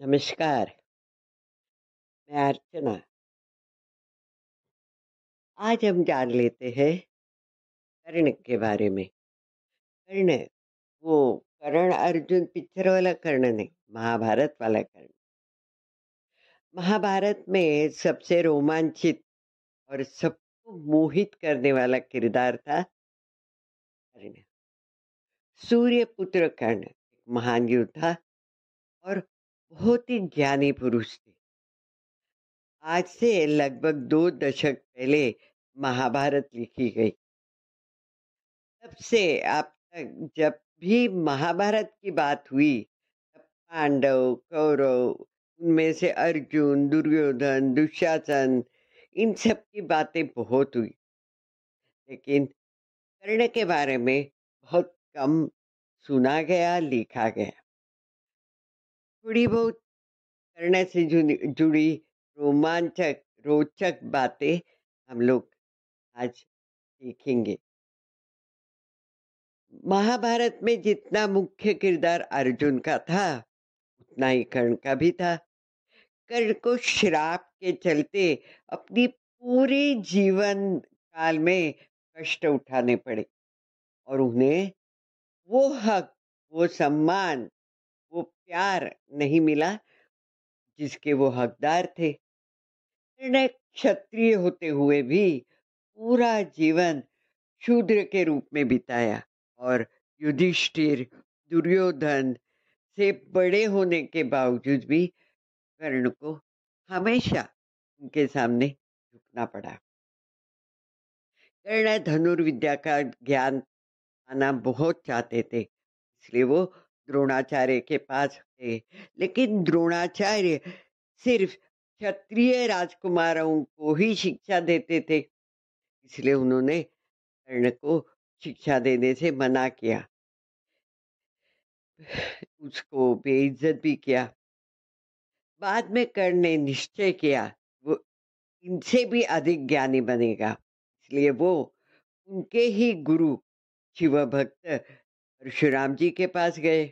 नमस्कार, मैं अर्चना। आज हम जान लेते हैं कर्ण के बारे में। कर्ण, वो कर्ण अर्जुन पिक्चर वाला कर्ण नहीं, महाभारत वाला कर्ण। महाभारत में सबसे रोमांचित और सबको मोहित करने वाला किरदार था कर्ण। सूर्य पुत्र कर्ण महान योद्धा और बहुत ही ज्ञानी पुरुष थे। आज से लगभग दो दशक पहले महाभारत लिखी गई। तब से अब तक जब भी महाभारत की बात हुई, तब पांडव, कौरव, उनमें से अर्जुन, दुर्योधन, दुशासन इन सब की बातें बहुत हुई। लेकिन कर्ण के बारे में बहुत कम सुना गया, लिखा गया। थोड़ी बहुत कर्ण से जुड़ी रोमांचक, रोचक बातें हम लोग आज सीखेंगे। महाभारत में जितना मुख्य किरदार अर्जुन का था, उतना ही कर्ण का भी था। कर्ण को श्राप के चलते अपनी पूरे जीवन काल में कष्ट उठाने पड़े और उन्हें वो हक, वो सम्मान, प्यार नहीं मिला जिसके वो हकदार थे। कर्ण क्षत्रिय होते हुए भी पूरा जीवन शूद्र के रूप में बिताया और युधिष्ठिर, दुर्योधन से बड़े होने के बावजूद भी कर्ण को हमेशा उनके सामने झुकना पड़ा। कर्ण धनुर्विद्या का ज्ञान आना बहुत चाहते थे, इसलिए वो द्रोणाचार्य के पास गए। लेकिन द्रोणाचार्य सिर्फ़ क्षत्रिय राजकुमारों को ही शिक्षा देते थे, इसलिए उन्होंने कर्ण को शिक्षा देने से मना किया। उसको बेइज्जत भी किया। बाद में कर्ण ने निश्चय किया, वो इनसे भी अधिक ज्ञानी बनेगा। इसलिए वो उनके ही गुरु शिव भक्त परशुराम जी के पास गए।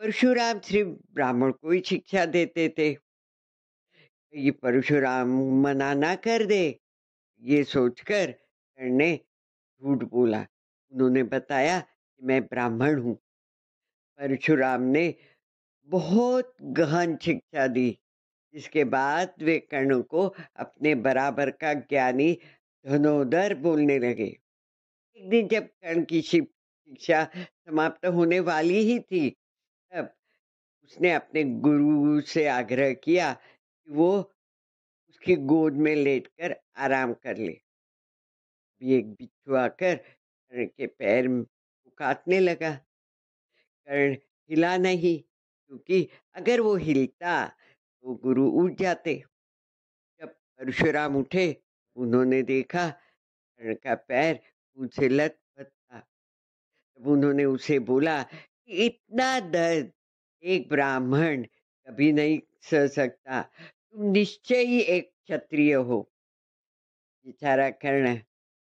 परशुराम सिर्फ़ ब्राह्मण को ही शिक्षा देते थे। ये परशुराम मना ना कर दे, ये सोचकर ने झूठ बोला। उन्होंने बताया कि मैं ब्राह्मण हूँ। परशुराम ने बहुत गहन शिक्षा दी, जिसके बाद वे कर्ण को अपने बराबर का ज्ञानी धनोदर बोलने लगे। एक दिन जब कर्ण की शिव शिक्षा समाप्त होने वाली ही थी, तब उसने अपने गुरु से आग्रह किया कि वो उसकी गोद में लेटकर आराम कर ले। अभी एक बिच्छू आकर कर्ण के पैर काटने लगा। कर्ण हिला नहीं, क्योंकि अगर वो हिलता तो गुरु उठ जाते। जब परशुराम उठे, उन्होंने देखा कर्ण का पैर खून से। तब उन्होंने उसे बोला इतना दर्द एक ब्राह्मण कभी नहीं सह सकता। तुम निश्चय ही एक क्षत्रिय हो। बेचारा कर्ण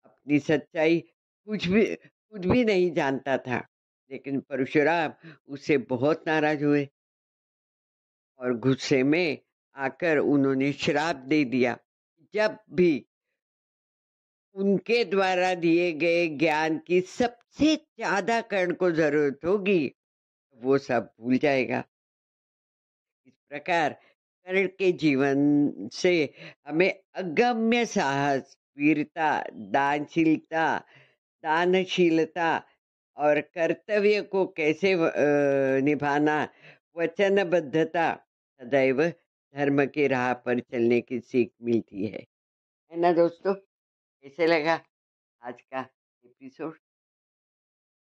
अपनी सच्चाई कुछ भी कुछ भी नहीं जानता था। लेकिन परशुराम उससे बहुत नाराज़ हुए और गुस्से में आकर उन्होंने श्राप दे दिया। जब भी उनके द्वारा दिए गए ज्ञान की सबसे ज़्यादा कर्ण को ज़रूरत होगी, वो सब भूल जाएगा। इस प्रकार कर्ण के जीवन से हमें अगम्य साहस, वीरता, दानशीलता, दानशीलता और कर्तव्य को कैसे निभाना, वचनबद्धता सदैव धर्म के राह पर चलने की सीख मिलती है। है ना दोस्तों? कैसे लगा आज का एपिसोड?